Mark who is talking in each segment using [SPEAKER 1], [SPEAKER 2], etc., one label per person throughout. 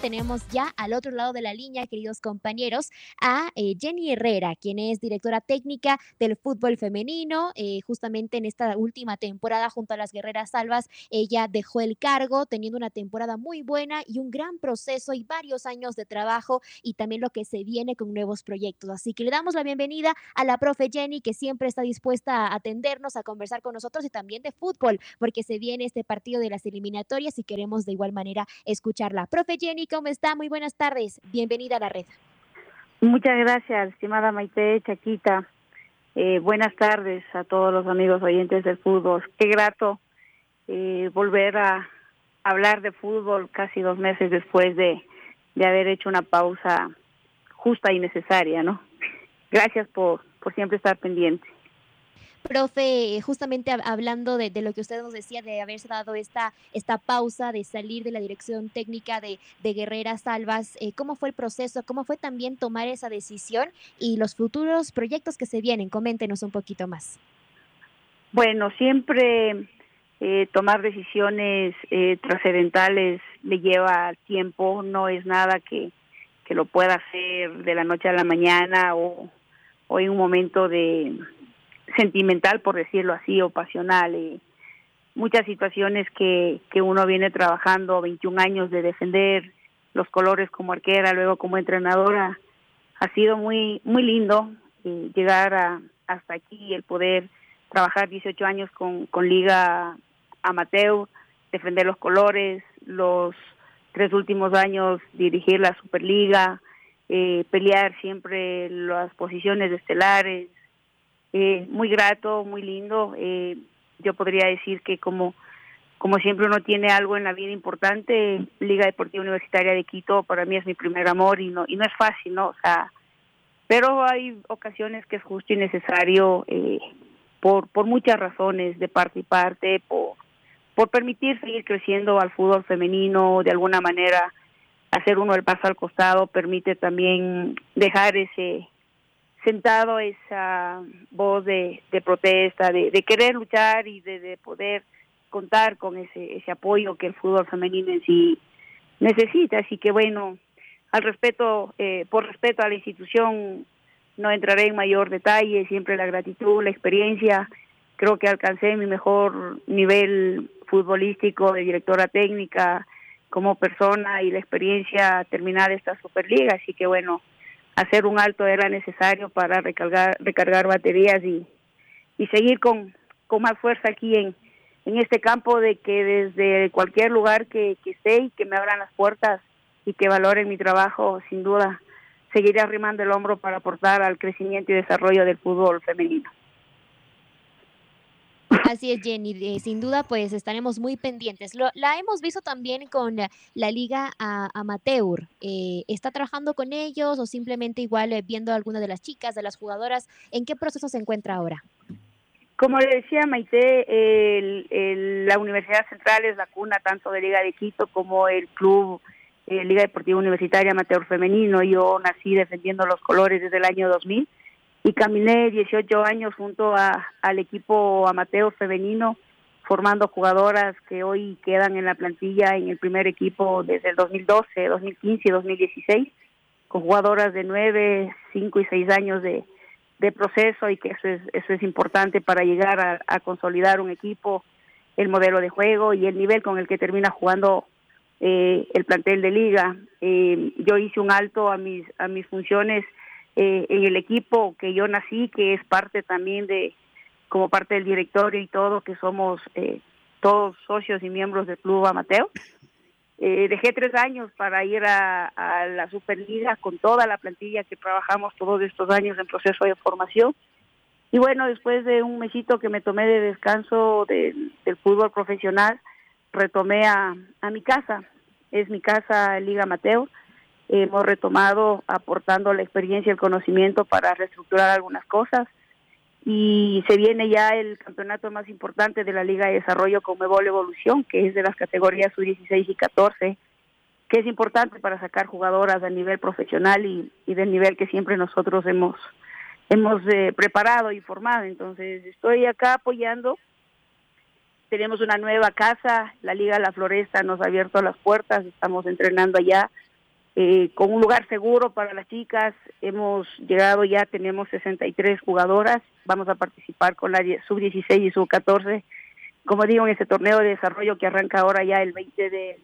[SPEAKER 1] Tenemos ya al otro lado de la línea, queridos compañeros, a eh, Jenny Herrera, quien es directora técnica del fútbol femenino. Eh, justamente en esta última temporada junto a las Guerreras Salvas, ella dejó el cargo teniendo una temporada muy buena y un gran proceso y varios años de trabajo y también lo que se viene con nuevos proyectos. Así que le damos la bienvenida a la profe Jenny, que siempre está dispuesta a atendernos, a conversar con nosotros y también de fútbol, porque se viene este partido de las eliminatorias y queremos de igual manera escucharla. Profe Jenny, ¿cómo está? Muy buenas tardes. Bienvenida a la red.
[SPEAKER 2] Muchas gracias, estimada Maite Chaquita. Eh, buenas tardes a todos los amigos oyentes del fútbol. Qué grato eh, volver a hablar de fútbol casi dos meses después de, de haber hecho una pausa justa y necesaria, ¿no? Gracias por, por siempre estar pendiente.
[SPEAKER 1] Profe, justamente hablando de, lo que usted nos decía, de haberse dado esta, esta pausa, de salir de la dirección técnica de, de Salvas, eh, ¿cómo fue el proceso? ¿Cómo fue también tomar esa decisión y los futuros proyectos que se vienen? Coméntenos un poquito más.
[SPEAKER 2] Bueno, siempre eh, tomar decisiones eh, trascendentales le lleva tiempo, no es nada que, que lo pueda hacer de la noche a la mañana o, o en un momento de sentimental, por decirlo así, o pasional. y muchas situaciones que, que uno viene trabajando 21 años de defender los colores como arquera, luego como entrenadora. Ha sido muy muy lindo eh, llegar a, hasta aquí, el poder trabajar 18 años con, con Liga Amateur, defender los colores, los tres últimos años dirigir la Superliga, eh, pelear siempre las posiciones estelares, eh, muy grato, muy lindo. Eh, yo podría decir que como como siempre uno tiene algo en la vida importante, Liga Deportiva Universitaria de Quito para mí es mi primer amor y no y no es fácil, ¿no? O sea, pero hay ocasiones que es justo y necesario eh, por por muchas razones de parte y parte, por por permitir seguir creciendo al fútbol femenino de alguna manera hacer uno el paso al costado permite también dejar ese sentado esa voz de, protesta, de, querer luchar y de, poder contar con ese, ese apoyo que el fútbol femenino en sí necesita. Así que bueno, al respeto, eh, por respeto a la institución, no entraré en mayor detalle, siempre la gratitud, la experiencia. Creo que alcancé mi mejor nivel futbolístico de directora técnica como persona y la experiencia terminar esta Superliga. Así que bueno, hacer un alto era necesario para recargar, recargar baterías y, y seguir con, con más fuerza aquí en, en este campo de que desde cualquier lugar que, que esté y que me abran las puertas y que valoren mi trabajo, sin duda seguiré arrimando el hombro para aportar al crecimiento y desarrollo del fútbol femenino.
[SPEAKER 1] Así es, Jenny. Eh, sin duda, pues estaremos muy pendientes. la hemos visto también con la, Liga Amateur. Eh, ¿Está trabajando con ellos o simplemente igual eh, viendo a alguna de las chicas, de las jugadoras? ¿En qué proceso se encuentra ahora?
[SPEAKER 2] Como le decía Maite, la Universidad Central es la cuna tanto de Liga de Quito como el club Liga Deportiva Universitaria Amateur Femenino. Yo nací defendiendo los colores desde el año 2000 y caminé 18 años junto a, al equipo amateur femenino formando jugadoras que hoy quedan en la plantilla en el primer equipo desde el 2012, 2015 y 2016, con jugadoras de 9, 5 y 6 años de, de proceso y que eso es, eso es importante para llegar a, consolidar un equipo, el modelo de juego y el nivel con el que termina jugando eh, el plantel de liga. Eh, yo hice un alto a mis, a mis funciones eh, en el equipo que yo nací, que es parte también de, como parte del directorio y todo, que somos eh, todos socios y miembros del Club Amateur. eh, dejé tres años para ir a, a, la Superliga con toda la plantilla que trabajamos todos estos años en proceso de formación. Y bueno, después de un mesito que me tomé de descanso del, del fútbol profesional, retomé a, a, mi casa. Es mi casa Liga Mateo. Hemos retomado aportando la experiencia y el conocimiento para reestructurar algunas cosas y se viene ya el campeonato más importante de la Liga de Desarrollo con Mebol Evolución, que es de las categorías sub-16 y 14, que es importante para sacar jugadoras a nivel profesional y, y del nivel que siempre nosotros hemos hemos eh, preparado y formado. Entonces, estoy acá apoyando. Tenemos una nueva casa, la Liga La Floresta nos ha abierto las puertas, estamos entrenando allá eh, con un lugar seguro para las chicas. Hemos llegado ya, tenemos 63 jugadoras. Vamos a participar con la sub-16 y sub-14, como digo, en este torneo de desarrollo que arranca ahora ya el 20 de,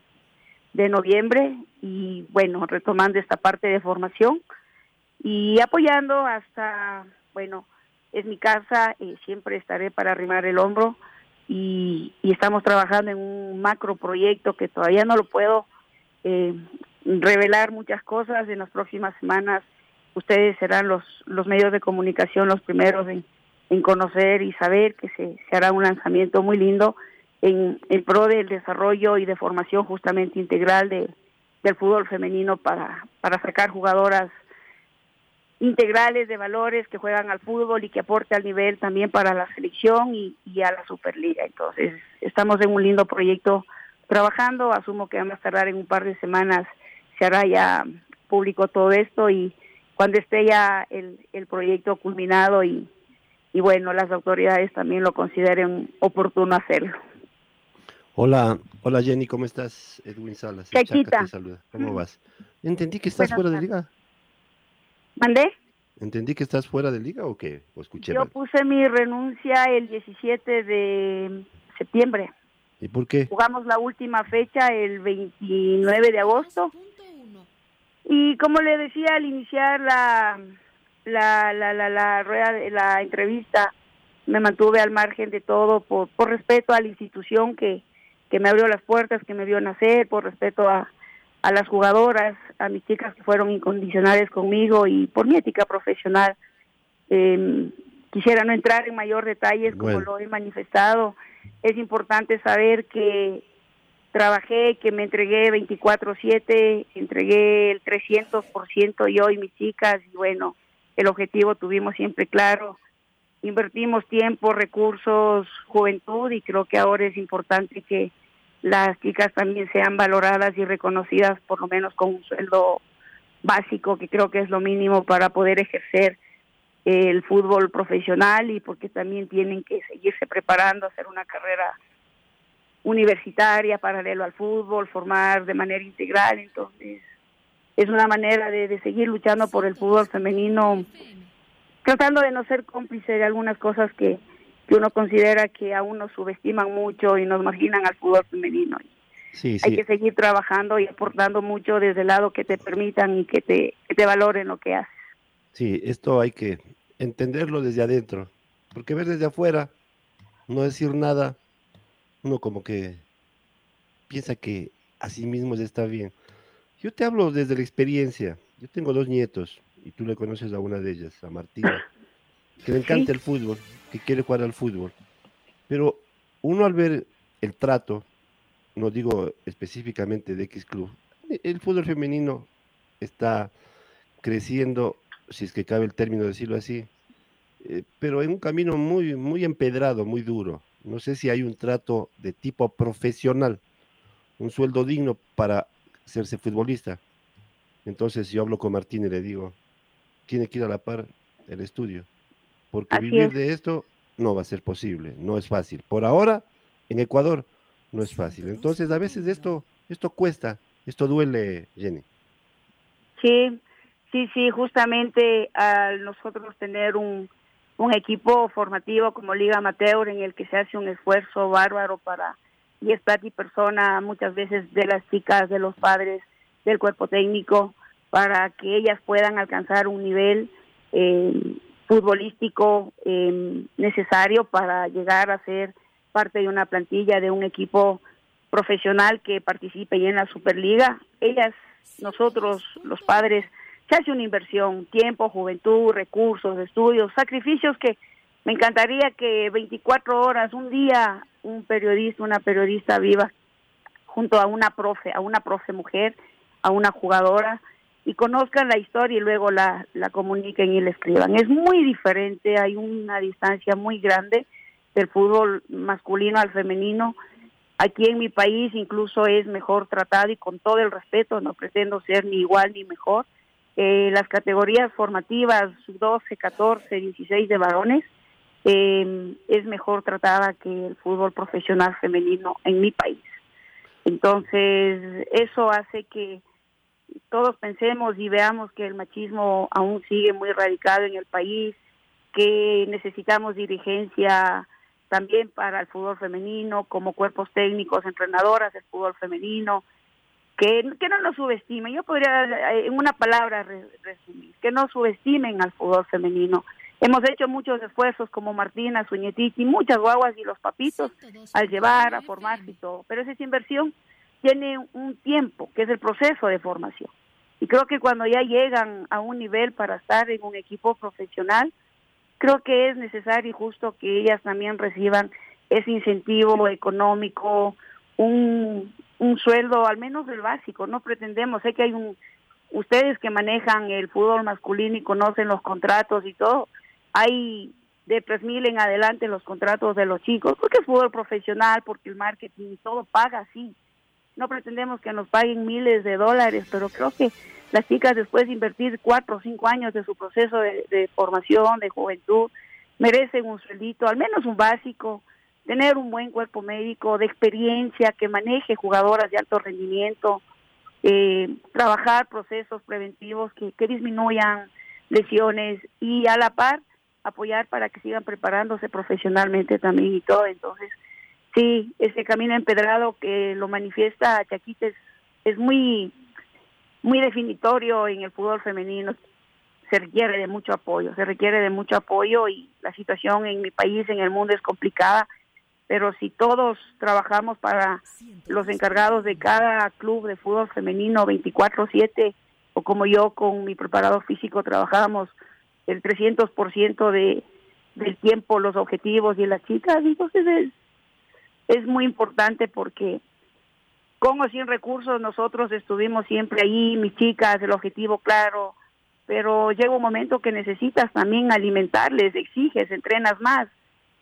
[SPEAKER 2] de noviembre. Y bueno, retomando esta parte de formación y apoyando hasta, bueno, es mi casa, y siempre estaré para arrimar el hombro. Y, y estamos trabajando en un macro proyecto que todavía no lo puedo eh, revelar muchas cosas en las próximas semanas. Ustedes serán los, los medios de comunicación los primeros en, en conocer y saber que se, se, hará un lanzamiento muy lindo en, en pro del desarrollo y de formación justamente integral de, del fútbol femenino para, para sacar jugadoras integrales de valores que juegan al fútbol y que aporte al nivel también para la selección y, y a la Superliga. Entonces, estamos en un lindo proyecto trabajando, asumo que vamos a tardar en un par de semanas se hará ya público todo esto y cuando esté ya el, el proyecto culminado y, y bueno, las autoridades también lo consideren oportuno hacerlo.
[SPEAKER 3] Hola, hola Jenny, ¿cómo estás? Edwin Salas.
[SPEAKER 2] Chaquita.
[SPEAKER 3] te saluda. ¿Cómo vas? Entendí que estás fuera de liga.
[SPEAKER 2] ¿Mandé?
[SPEAKER 3] ¿Entendí que estás fuera de liga o qué? ¿O escuché
[SPEAKER 2] Yo
[SPEAKER 3] mal?
[SPEAKER 2] puse mi renuncia el 17 de septiembre.
[SPEAKER 3] ¿Y por qué?
[SPEAKER 2] Jugamos la última fecha el 29 de agosto. Y como le decía al iniciar la la la la, la rueda de la entrevista, me mantuve al margen de todo por, por respeto a la institución que, que me abrió las puertas, que me vio nacer, por respeto a, a las jugadoras, a mis chicas que fueron incondicionales conmigo y por mi ética profesional. Eh, quisiera no entrar en mayor detalles como
[SPEAKER 3] Bueno.
[SPEAKER 2] lo he manifestado. Es importante saber que trabajé, que me entregué 24/7, entregué el 300% yo y mis chicas y bueno, el objetivo tuvimos siempre claro. Invertimos tiempo, recursos, juventud y creo que ahora es importante que las chicas también sean valoradas y reconocidas por lo menos con un sueldo básico que creo que es lo mínimo para poder ejercer el fútbol profesional y porque también tienen que seguirse preparando, hacer una carrera universitaria paralelo al fútbol, formar de manera integral, entonces es una manera de, de seguir luchando por el fútbol femenino, tratando de no ser cómplice de algunas cosas que, que uno considera que aún nos subestiman mucho y nos marginan al fútbol femenino.
[SPEAKER 3] Sí,
[SPEAKER 2] Hay
[SPEAKER 3] sí.
[SPEAKER 2] que seguir trabajando y aportando mucho desde el lado que te permitan y que te, que te valoren lo que haces.
[SPEAKER 3] Sí, esto hay que entenderlo desde adentro, porque ver desde afuera, no decir nada, uno como que piensa que a sí mismo ya está bien. Yo te hablo desde la experiencia. Yo tengo dos nietos y tú le conoces a una de ellas, a Martina, que le encanta el fútbol, que quiere jugar al fútbol. Pero uno al ver el trato, no digo específicamente de X club, el fútbol femenino está creciendo, si es que cabe el término decirlo así, eh, pero en un camino muy, muy empedrado, muy duro. No sé si hay un trato de tipo profesional, un sueldo digno para hacerse futbolista. Entonces yo hablo con Martín y le digo, tiene que ir a la par el estudio, porque
[SPEAKER 2] Así
[SPEAKER 3] vivir
[SPEAKER 2] es.
[SPEAKER 3] de esto no va a ser posible, no es fácil. Por ahora, en Ecuador, no es fácil. Entonces a veces esto, esto cuesta, esto duele, Jenny.
[SPEAKER 2] Sí, sí, sí, justamente al nosotros tener un, un equipo formativo como Liga Amateur en el que se hace un esfuerzo bárbaro para, y es plata y persona muchas veces de las chicas, de los padres, del cuerpo técnico, para que ellas puedan alcanzar un nivel eh, futbolístico eh, necesario para llegar a ser parte de una plantilla de un equipo profesional que participe ya en la Superliga. Ellas, nosotros, los padres, se hace una inversión, tiempo, juventud, recursos, estudios, sacrificios que me encantaría que 24 horas, un día, un periodista, una periodista viva junto a una profe, a una profe mujer, a una jugadora, y conozcan la historia y luego la, la comuniquen y la escriban. Es muy diferente, hay una distancia muy grande del fútbol masculino al femenino. Aquí en mi país incluso es mejor tratado y con todo el respeto, no pretendo ser ni igual ni mejor. Eh, las categorías formativas 12, 14, 16 de varones eh, es mejor tratada que el fútbol profesional femenino en mi país. Entonces, eso hace que todos pensemos y veamos que el machismo aún sigue muy radicado en el país, que necesitamos dirigencia también para el fútbol femenino, como cuerpos técnicos, entrenadoras del fútbol femenino, que, que no nos subestimen. Yo podría, eh, en una palabra, resumir, que no subestimen al fútbol femenino. Hemos hecho muchos esfuerzos como Martina, Suñetiti, muchas guaguas y los papitos al llevar, a formarse y todo, pero esa inversión tiene un tiempo, que es el proceso de formación. Y creo que cuando ya llegan a un nivel para estar en un equipo profesional, creo que es necesario y justo que ellas también reciban ese incentivo económico, un, sueldo al menos del básico. No pretendemos, sé que hay un, ustedes que manejan el fútbol masculino y conocen los contratos y todo, hay de tres mil en adelante los contratos de los chicos, porque es fútbol profesional, porque el marketing y todo paga así no pretendemos que nos paguen miles de dólares, pero creo que las chicas después de invertir cuatro o cinco años de su proceso de, formación, de juventud, merecen un sueldito, al menos un básico, tener un buen cuerpo médico de experiencia que maneje jugadoras de alto rendimiento, eh, trabajar procesos preventivos que, que disminuyan lesiones y a la par apoyar para que sigan preparándose profesionalmente también y todo. Entonces, Sí, ese camino empedrado que lo manifiesta Chaquita es, muy, muy definitorio en el fútbol femenino. Se requiere de mucho apoyo, se requiere de mucho apoyo y la situación en mi país, en el mundo es complicada, pero si todos trabajamos para los encargados de cada club de fútbol femenino 24/7 o como yo con mi preparador físico trabajábamos el 300% de del tiempo, los objetivos y las chicas, entonces es, es muy importante porque con o sin recursos nosotros estuvimos siempre ahí, mis chicas, el objetivo claro, pero llega un momento que necesitas también alimentarles, exiges, entrenas más,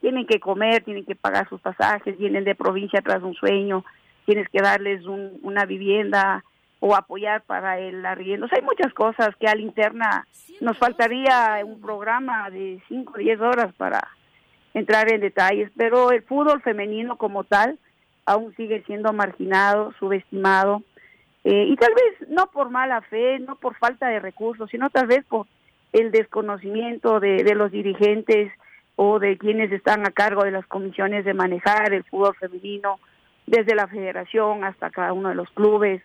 [SPEAKER 2] tienen que comer, tienen que pagar sus pasajes, vienen de provincia tras un sueño, tienes que darles una vivienda o apoyar para el arriendo. Hay muchas cosas que al interna nos faltaría un programa de 5 o 10 horas para entrar en detalles, pero el fútbol femenino como tal aún sigue siendo marginado, subestimado, eh, y tal vez no por mala fe, no por falta de recursos, sino tal vez por el desconocimiento de, de los dirigentes o de quienes están a cargo de las comisiones de manejar el fútbol femenino, desde la federación hasta cada uno de los clubes,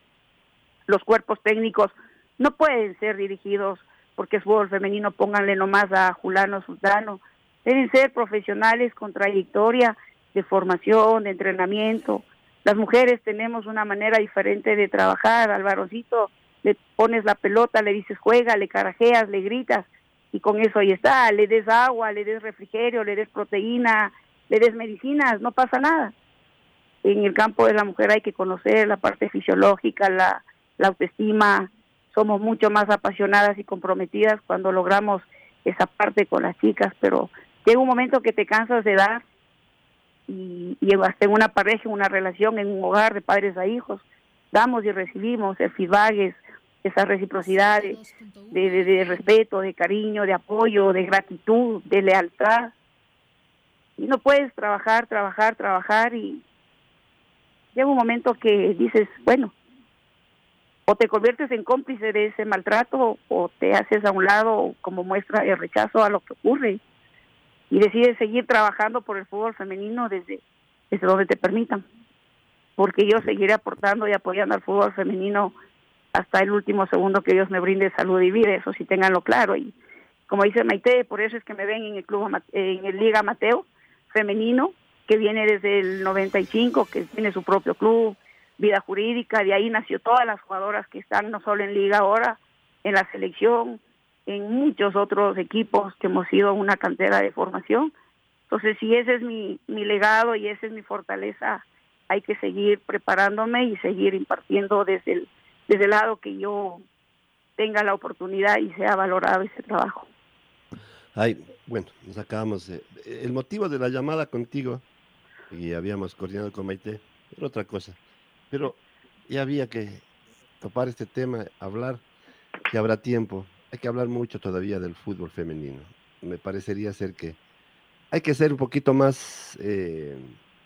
[SPEAKER 2] los cuerpos técnicos, no pueden ser dirigidos porque es fútbol femenino, pónganle nomás a Julano Sultano, Deben ser profesionales con trayectoria de formación, de entrenamiento. Las mujeres tenemos una manera diferente de trabajar. Al varoncito le pones la pelota, le dices juega, le carajeas, le gritas y con eso ahí está. Le des agua, le des refrigerio, le des proteína, le des medicinas, no pasa nada. En el campo de la mujer hay que conocer la parte fisiológica, la, autoestima. Somos mucho más apasionadas y comprometidas cuando logramos esa parte con las chicas, pero llega un momento que te cansas de dar y, y hasta en una pareja, en una relación, en un hogar de padres a hijos, damos y recibimos el feedback, esa reciprocidad de, de, respeto, de cariño, de apoyo, de gratitud, de lealtad. Y no puedes trabajar, trabajar, trabajar y llega un momento que dices, bueno, o te conviertes en cómplice de ese maltrato o te haces a un lado como muestra de rechazo a lo que ocurre y decides seguir trabajando por el fútbol femenino desde, desde donde te permitan. Porque yo seguiré aportando y apoyando al fútbol femenino hasta el último segundo que Dios me brinde salud y vida, eso sí tenganlo claro. Y como dice Maite, por eso es que me ven en el club en el Liga Mateo femenino, que viene desde el 95, que tiene su propio club, vida jurídica, de ahí nació todas las jugadoras que están no solo en liga ahora, en la selección, en muchos otros equipos que hemos sido una cantera de formación. Entonces, si ese es mi, mi legado y esa es mi fortaleza, hay que seguir preparándome y seguir impartiendo desde el, desde el lado que yo tenga la oportunidad y sea valorado ese trabajo.
[SPEAKER 3] Ay, bueno, nos acabamos de... El motivo de la llamada contigo, y habíamos coordinado con Maite, era otra cosa, pero ya había que topar este tema, hablar, que habrá tiempo. Hay que hablar mucho todavía del fútbol femenino. Me parecería ser que hay que ser un poquito más eh,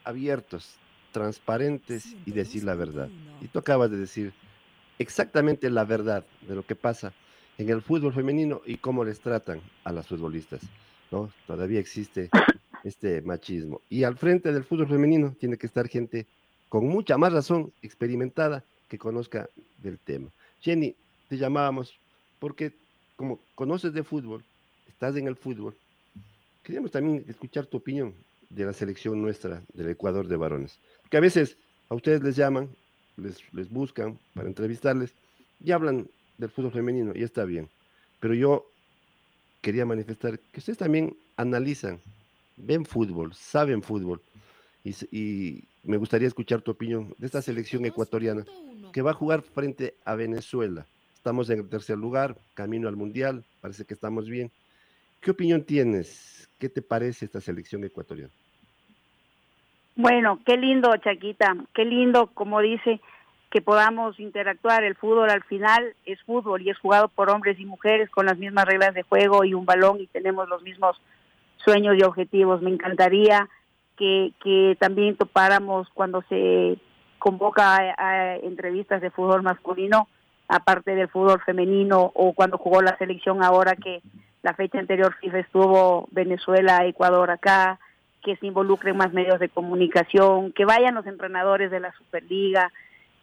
[SPEAKER 3] abiertos, transparentes y decir la verdad. Y tú acabas de decir exactamente la verdad de lo que pasa en el fútbol femenino y cómo les tratan a las futbolistas. ¿no? Todavía existe este machismo. Y al frente del fútbol femenino tiene que estar gente con mucha más razón, experimentada, que conozca del tema. Jenny, te llamábamos porque como conoces de fútbol, estás en el fútbol, queríamos también escuchar tu opinión de la selección nuestra del Ecuador de varones. Que a veces a ustedes les llaman, les, les buscan para entrevistarles y hablan del fútbol femenino y está bien. Pero yo quería manifestar que ustedes también analizan, ven fútbol, saben fútbol y, y me gustaría escuchar tu opinión de esta selección ecuatoriana que va a jugar frente a Venezuela. Estamos en el tercer lugar, camino al Mundial, parece que estamos bien. ¿Qué opinión tienes? ¿Qué te parece esta selección ecuatoriana?
[SPEAKER 2] Bueno, qué lindo, Chaquita, qué lindo, como dice, que podamos interactuar. El fútbol al final es fútbol y es jugado por hombres y mujeres con las mismas reglas de juego y un balón y tenemos los mismos sueños y objetivos. Me encantaría que, que también topáramos cuando se convoca a, entrevistas de fútbol masculino, aparte del fútbol femenino o cuando jugó la selección ahora que la fecha anterior FIFA estuvo Venezuela, Ecuador acá, que se involucren más medios de comunicación, que vayan los entrenadores de la Superliga.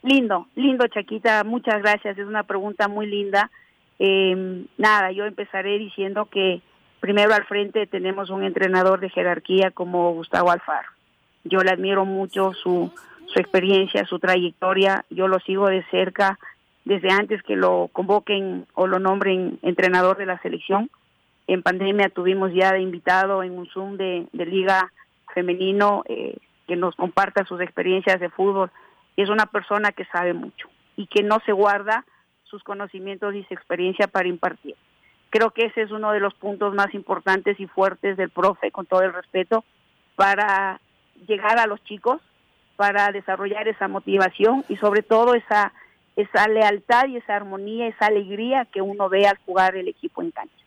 [SPEAKER 2] Lindo, lindo Chaquita, muchas gracias, es una pregunta muy linda. Eh, nada, yo empezaré diciendo que primero al frente tenemos un entrenador de jerarquía como Gustavo Alfaro. Yo le admiro mucho su, su experiencia, su trayectoria, yo lo sigo de cerca desde antes que lo convoquen o lo nombren entrenador de la selección en pandemia tuvimos ya de invitado en un Zoom de, Liga Femenino eh, que nos comparta sus experiencias de fútbol. Es una persona que sabe mucho y que no se guarda sus conocimientos y su experiencia para impartir. Creo que ese es uno de los puntos más importantes y fuertes del profe, con todo el respeto, para llegar a los chicos, para desarrollar esa motivación y sobre todo esa, esa lealtad y esa armonía, esa alegría que uno ve al jugar el equipo en cancha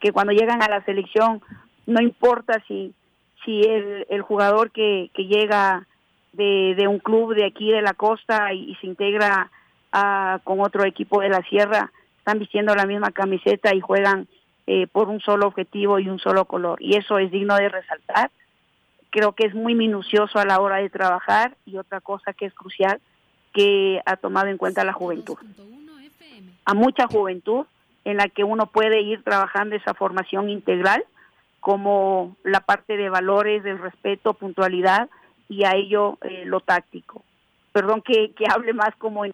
[SPEAKER 2] que cuando llegan a la selección no importa si si el, el jugador que, que llega de, de, un club de aquí de la costa y, y se integra a, con otro equipo de la sierra están vistiendo la misma camiseta y juegan eh, por un solo objetivo y un solo color. Y eso es digno de resaltar. Creo que es muy minucioso a la hora de trabajar y otra cosa que es crucial que ha tomado en cuenta la juventud. A mucha juventud en la que uno puede ir trabajando esa formación integral, como la parte de valores, del respeto, puntualidad y a ello eh, lo táctico. Perdón que, que hable más como en...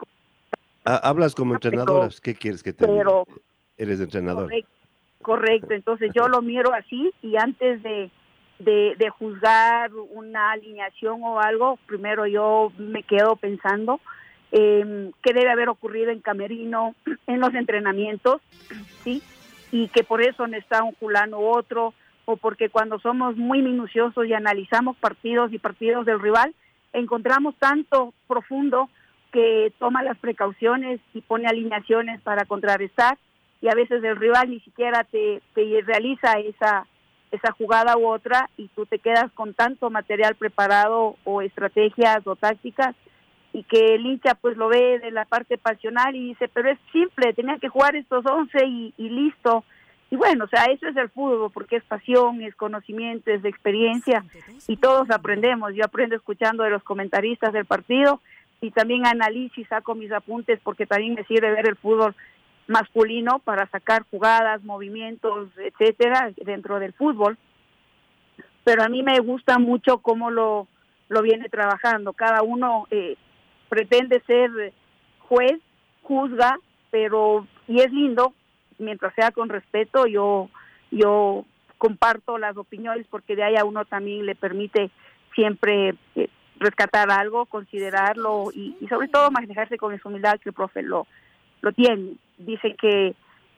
[SPEAKER 3] Ah, hablas como entrenadora, ¿qué quieres que te
[SPEAKER 2] pero,
[SPEAKER 3] diga? Eres entrenador.
[SPEAKER 2] Correcto, correcto, entonces yo lo miro así y antes de, de, de juzgar una alineación o algo, primero yo me quedo pensando eh, qué debe haber ocurrido en Camerino, en los entrenamientos, ¿sí? Y que por eso no está un fulano u otro, o porque cuando somos muy minuciosos y analizamos partidos y partidos del rival, encontramos tanto profundo que toma las precauciones y pone alineaciones para contrarrestar y a veces el rival ni siquiera te, te realiza esa esa jugada u otra y tú te quedas con tanto material preparado o estrategias o tácticas y que el hincha pues lo ve de la parte pasional y dice, pero es simple, tenía que jugar estos 11 y, y, listo. Y bueno, o sea, eso es el fútbol, porque es pasión, es conocimiento, es experiencia y todos aprendemos. Yo aprendo escuchando de los comentaristas del partido y también analizo y saco mis apuntes porque también me sirve ver el fútbol masculino para sacar jugadas, movimientos, etcétera, dentro del fútbol. pero a mí me gusta mucho cómo lo, lo viene trabajando. Cada uno eh, pretende ser juez, juzga, pero y es lindo mientras sea con respeto. Yo yo comparto las opiniones porque de ahí a uno también le permite siempre eh, rescatar algo, considerarlo y, y, sobre todo manejarse con esa humildad que el profe lo, lo tiene. Dice que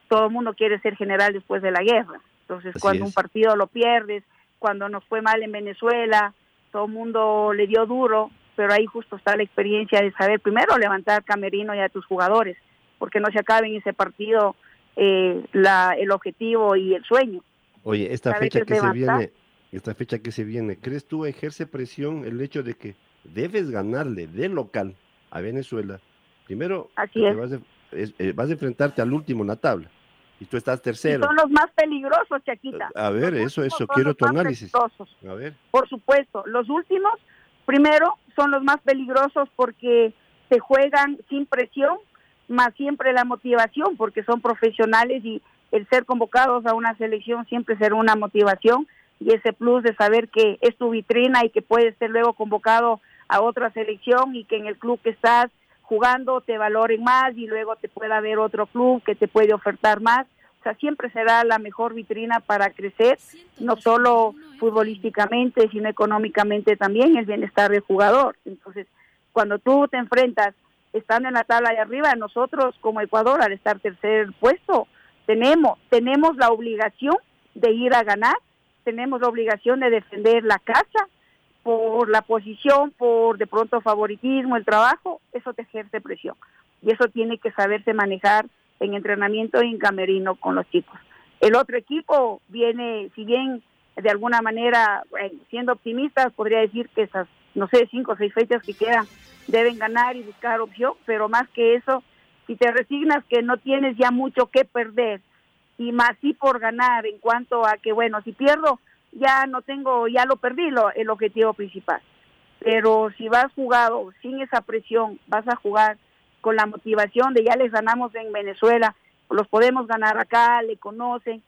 [SPEAKER 2] todo el mundo quiere ser general después de la guerra. Entonces,
[SPEAKER 3] Así
[SPEAKER 2] cuando
[SPEAKER 3] es.
[SPEAKER 2] un partido lo pierdes, cuando nos fue mal en Venezuela, todo el mundo le dio duro, pero ahí justo está la experiencia de saber primero levantar camerino y a tus jugadores, porque no se acabe en ese partido eh, la, el objetivo y el sueño.
[SPEAKER 3] Oye, esta
[SPEAKER 2] Saber
[SPEAKER 3] fecha
[SPEAKER 2] que
[SPEAKER 3] que se viene, esta fecha que se viene, ¿crees tú ejerce presión el hecho de que debes ganarle de local a Venezuela? Primero,
[SPEAKER 2] Así es.
[SPEAKER 3] Vas, a, es- eh, vas a enfrentarte al último en la tabla y tú estás
[SPEAKER 2] Y
[SPEAKER 3] tercero.
[SPEAKER 2] son los más peligrosos, Chaquita.
[SPEAKER 3] A ver,
[SPEAKER 2] Los
[SPEAKER 3] eso, eso, quiero tu análisis.
[SPEAKER 2] peligrosos.
[SPEAKER 3] A ver,
[SPEAKER 2] Por supuesto, los últimos, primero, son los más peligrosos porque se juegan sin presión, más siempre la motivación, porque son profesionales y el ser convocados a una selección siempre será una motivación y ese plus de saber que es tu vitrina y que puedes ser luego convocado a otra selección y que en el club que estás jugando te valoren más y luego te pueda ver otro club que te puede ofertar más. Siempre será la mejor vitrina para crecer, no solo futbolísticamente, sino económicamente también el bienestar del jugador. Entonces, cuando tú te enfrentas estando en la tabla de arriba, nosotros como Ecuador al estar tercer puesto, tenemos tenemos la obligación de ir a ganar, tenemos la obligación de defender la casa por la posición, por de pronto favoritismo, el trabajo, eso te ejerce presión. Y eso tiene que saberse manejar en entrenamiento y en camerino con los chicos. El otro equipo viene, si bien de alguna manera, siendo optimistas, podría decir que esas, no sé, cinco o seis fechas que quedan deben ganar y buscar opción, pero más que eso, si te resignas que no tienes ya mucho que perder y más sí por ganar en cuanto a que, bueno, si pierdo, ya no tengo, ya lo perdí lo, el objetivo principal. Pero si vas jugado sin esa presión, vas a jugar con la motivación de ya les ganamos en Venezuela, los podemos ganar acá, le conocen,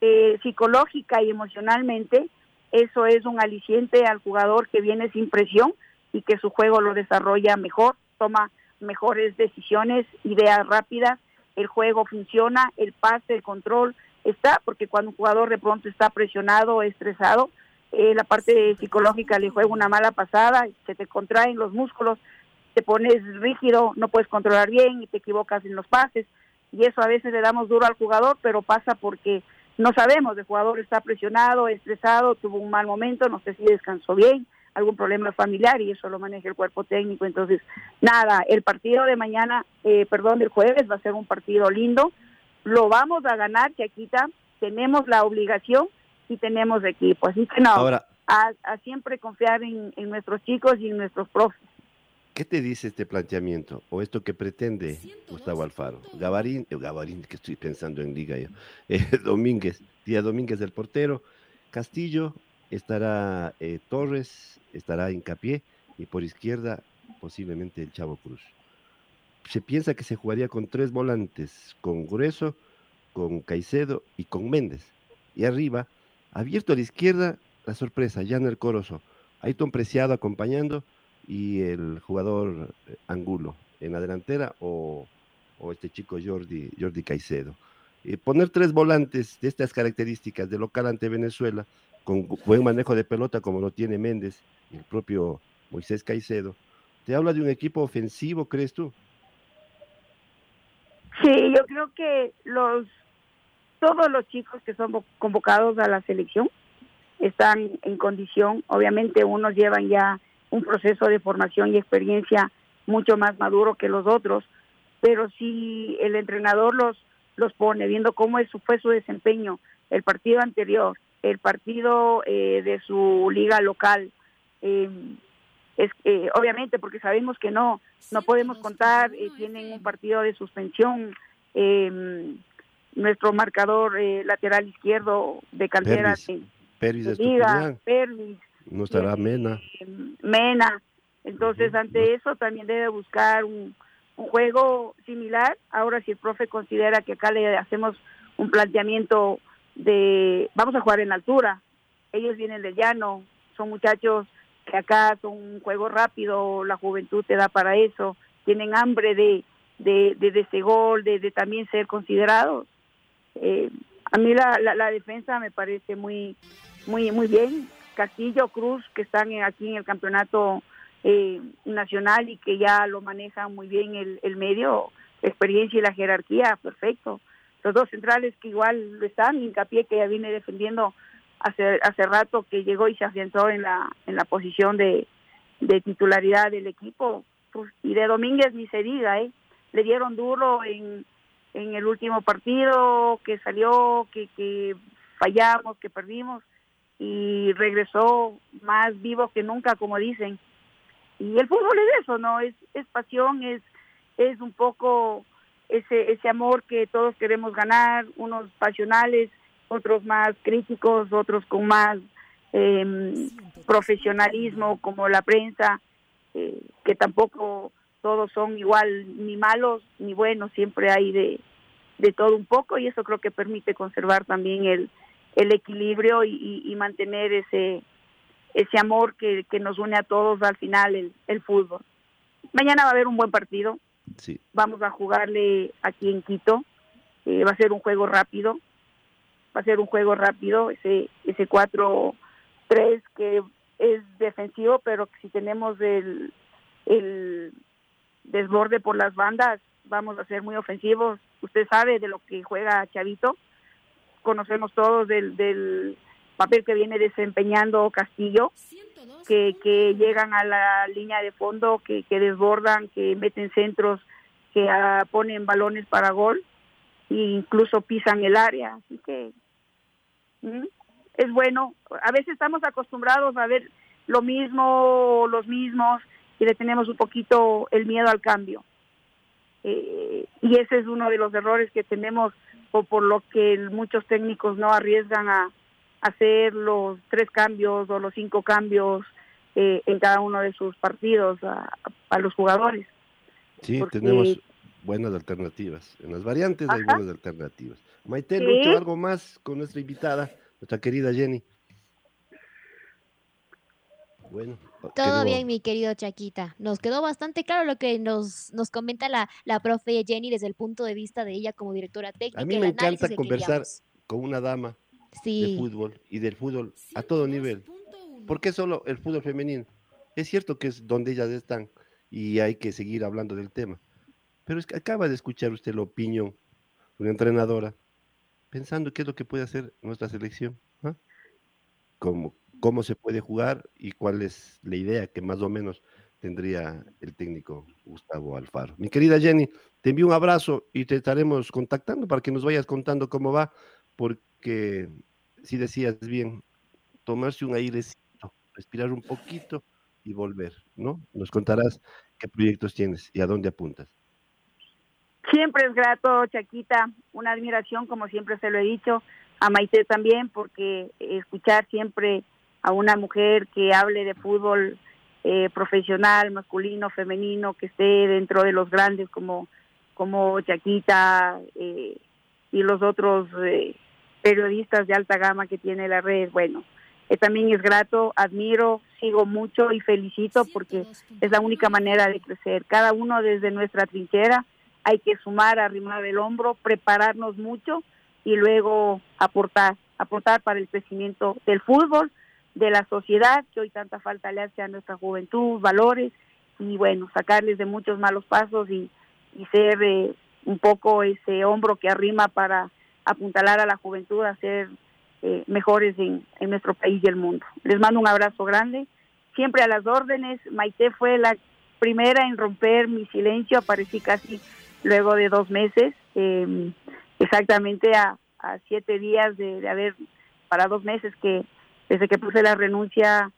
[SPEAKER 2] eh, psicológica y emocionalmente, eso es un aliciente al jugador que viene sin presión y que su juego lo desarrolla mejor, toma mejores decisiones, ideas rápidas, el juego funciona, el pase, el control está, porque cuando un jugador de pronto está presionado, estresado, eh, la parte psicológica le juega una mala pasada, se te contraen los músculos, te pones rígido, no puedes controlar bien y te equivocas en los pases. Y eso a veces le damos duro al jugador, pero pasa porque no sabemos, el jugador está presionado, estresado, tuvo un mal momento, no sé si descansó bien, algún problema familiar y eso lo maneja el cuerpo técnico. Entonces, nada, el partido de mañana, eh, perdón, del jueves va a ser un partido lindo. Lo vamos a ganar, Chaquita. Tenemos la obligación y tenemos equipo. Así que no,
[SPEAKER 3] Ahora,
[SPEAKER 2] a, a siempre confiar en, en nuestros chicos y en nuestros profes.
[SPEAKER 3] ¿Qué te dice este planteamiento o esto que pretende Gustavo Alfaro? Gabarín, Gabarín, que estoy pensando en Liga yo. Eh, Domínguez, Día Domínguez del portero, Castillo, estará eh, Torres, estará Hincapié y por izquierda posiblemente el Chavo Cruz. Se piensa que se jugaría con tres volantes, con Grueso, con Caicedo y con Méndez. Y arriba, abierto a la izquierda, la sorpresa, el Corozo, Ayton Preciado acompañando y el jugador eh, Angulo en la delantera o, este chico Jordi, Jordi Caicedo. Eh, poner tres volantes de estas características de local ante Venezuela, con buen manejo de pelota como lo tiene Méndez el propio Moisés Caicedo, ¿te habla de un equipo ofensivo, crees tú?
[SPEAKER 2] Sí, yo creo que los todos los chicos que son vo- convocados a la selección están en condición. Obviamente unos llevan ya un proceso de formación y experiencia mucho más maduro que los otros, pero si el entrenador los los pone viendo cómo es su, fue su desempeño el partido anterior, el partido eh, de su liga local, eh, es eh, obviamente porque sabemos que no no podemos contar, eh, tienen un partido de suspensión, eh, nuestro marcador eh, lateral izquierdo de cantera
[SPEAKER 3] Pervis,
[SPEAKER 2] de,
[SPEAKER 3] Pervis
[SPEAKER 2] de
[SPEAKER 3] de
[SPEAKER 2] Liga, Pervis,
[SPEAKER 3] no estará Mena.
[SPEAKER 2] eh, Mena. Entonces, ante eso también debe buscar un, un juego similar. Ahora, si el profe considera que acá le hacemos un planteamiento de vamos a jugar en altura, ellos vienen del llano, son muchachos que acá son un juego rápido, la juventud te da para eso, tienen hambre de, de, de, ese gol, de, de, también ser considerados. Eh, a mí la, la, la, defensa me parece muy, muy, muy bien. Castillo, Cruz, que están aquí en el campeonato eh, nacional y que ya lo manejan muy bien el, el medio, experiencia y la jerarquía, perfecto. Los dos centrales que igual lo están, hincapié que ya viene defendiendo hace, hace rato que llegó y se afianzó en la, en la posición de, de titularidad del equipo. Pues, y de Domínguez ni se diga, ¿eh? Le dieron duro en, en el último partido que salió, que, que fallamos, que perdimos y regresó más vivo que nunca, como dicen. Y el fútbol es eso, ¿no? Es, es pasión, es, es un poco ese, ese amor que todos queremos ganar, unos pasionales, otros más críticos, otros con más eh, profesionalismo, como la prensa, eh, que tampoco todos son igual, ni malos ni buenos, siempre hay de, de todo un poco y eso creo que permite conservar también el, el equilibrio y, y, mantener ese ese amor que, que, nos une a todos al final el, el fútbol. Mañana va a haber un buen partido.
[SPEAKER 3] Sí.
[SPEAKER 2] Vamos a jugarle aquí en Quito. Eh, va a ser un juego rápido va a ser un juego rápido, ese ese 4-3 que es defensivo, pero si tenemos el, el desborde por las bandas, vamos a ser muy ofensivos. Usted sabe de lo que juega Chavito, conocemos todos del, papel que viene desempeñando Castillo, que, que llegan a la línea de fondo, que, desbordan, que meten centros, que uh, ponen balones para gol e incluso pisan el área. Así que es bueno. A veces estamos acostumbrados a ver lo mismo, los mismos, y le tenemos un poquito el miedo al cambio. Eh, y ese es uno de los errores que tenemos, o por lo que muchos técnicos no arriesgan a, hacer los tres cambios o los cinco cambios eh, en cada uno de sus partidos a, a los jugadores.
[SPEAKER 3] Sí, Porque, tenemos buenas alternativas. En las variantes hay buenas alternativas. Maite, ¿Sí? Lucho, algo más con nuestra invitada, nuestra querida Jenny. Bueno.
[SPEAKER 1] Todo bien, mi querido Chaquita. Nos quedó bastante claro lo que nos, nos comenta la, la profe Jenny desde el punto de vista de ella como directora técnica.
[SPEAKER 3] A mí me encanta conversar con una dama sí. de fútbol y del fútbol a todo nivel. ¿Por qué solo el fútbol femenino? Es cierto que es donde ellas están y hay que seguir hablando del tema. Pero es que acaba de escuchar usted la opinión de una entrenadora pensando qué es lo que puede hacer nuestra selección, ¿ah? cómo, cómo se puede jugar y cuál es la idea que más o menos tendría el técnico Gustavo Alfaro. Mi querida Jenny, te envío un abrazo y te estaremos contactando para que nos vayas contando cómo va, porque si decías bien, tomarse un airecito, respirar un poquito y volver, ¿no? Nos contarás qué proyectos tienes y a dónde apuntas.
[SPEAKER 2] Siempre es grato, Chaquita, una admiración, como siempre se lo he dicho, a Maite también, porque escuchar siempre a una mujer que hable de fútbol eh, profesional, masculino, femenino, que esté dentro de los grandes como, como Chaquita eh, y los otros eh, periodistas de alta gama que tiene la red, bueno, eh, también es grato, admiro, sigo mucho y felicito porque es la única manera de crecer, cada uno desde nuestra trinchera hay que sumar, arrimar el hombro, prepararnos mucho y luego aportar, aportar para el crecimiento del fútbol, de la sociedad, que hoy tanta falta le hace a nuestra juventud, valores, y bueno, sacarles de muchos malos pasos y, y ser eh, un poco ese hombro que arrima para apuntalar a la juventud a ser eh, mejores en, en nuestro país y el mundo. Les mando un abrazo grande, siempre a las órdenes. Maite fue la primera en romper mi silencio, aparecí casi luego de dos meses, eh, exactamente a, a, siete días de, de, haber, para dos meses que desde que puse la renuncia,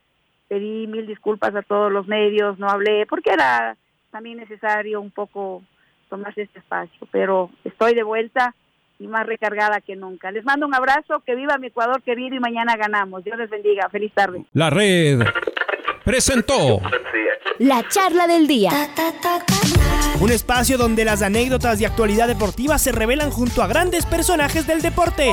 [SPEAKER 2] pedí mil disculpas a todos los medios, no hablé, porque era también necesario un poco tomarse este espacio, pero estoy de vuelta y más recargada que nunca. Les mando un abrazo, que viva mi Ecuador querido y mañana ganamos. Dios les bendiga. Feliz tarde.
[SPEAKER 4] La red presentó
[SPEAKER 5] la charla del día.
[SPEAKER 6] Un espacio donde las anécdotas de actualidad deportiva se revelan junto a grandes personajes del deporte.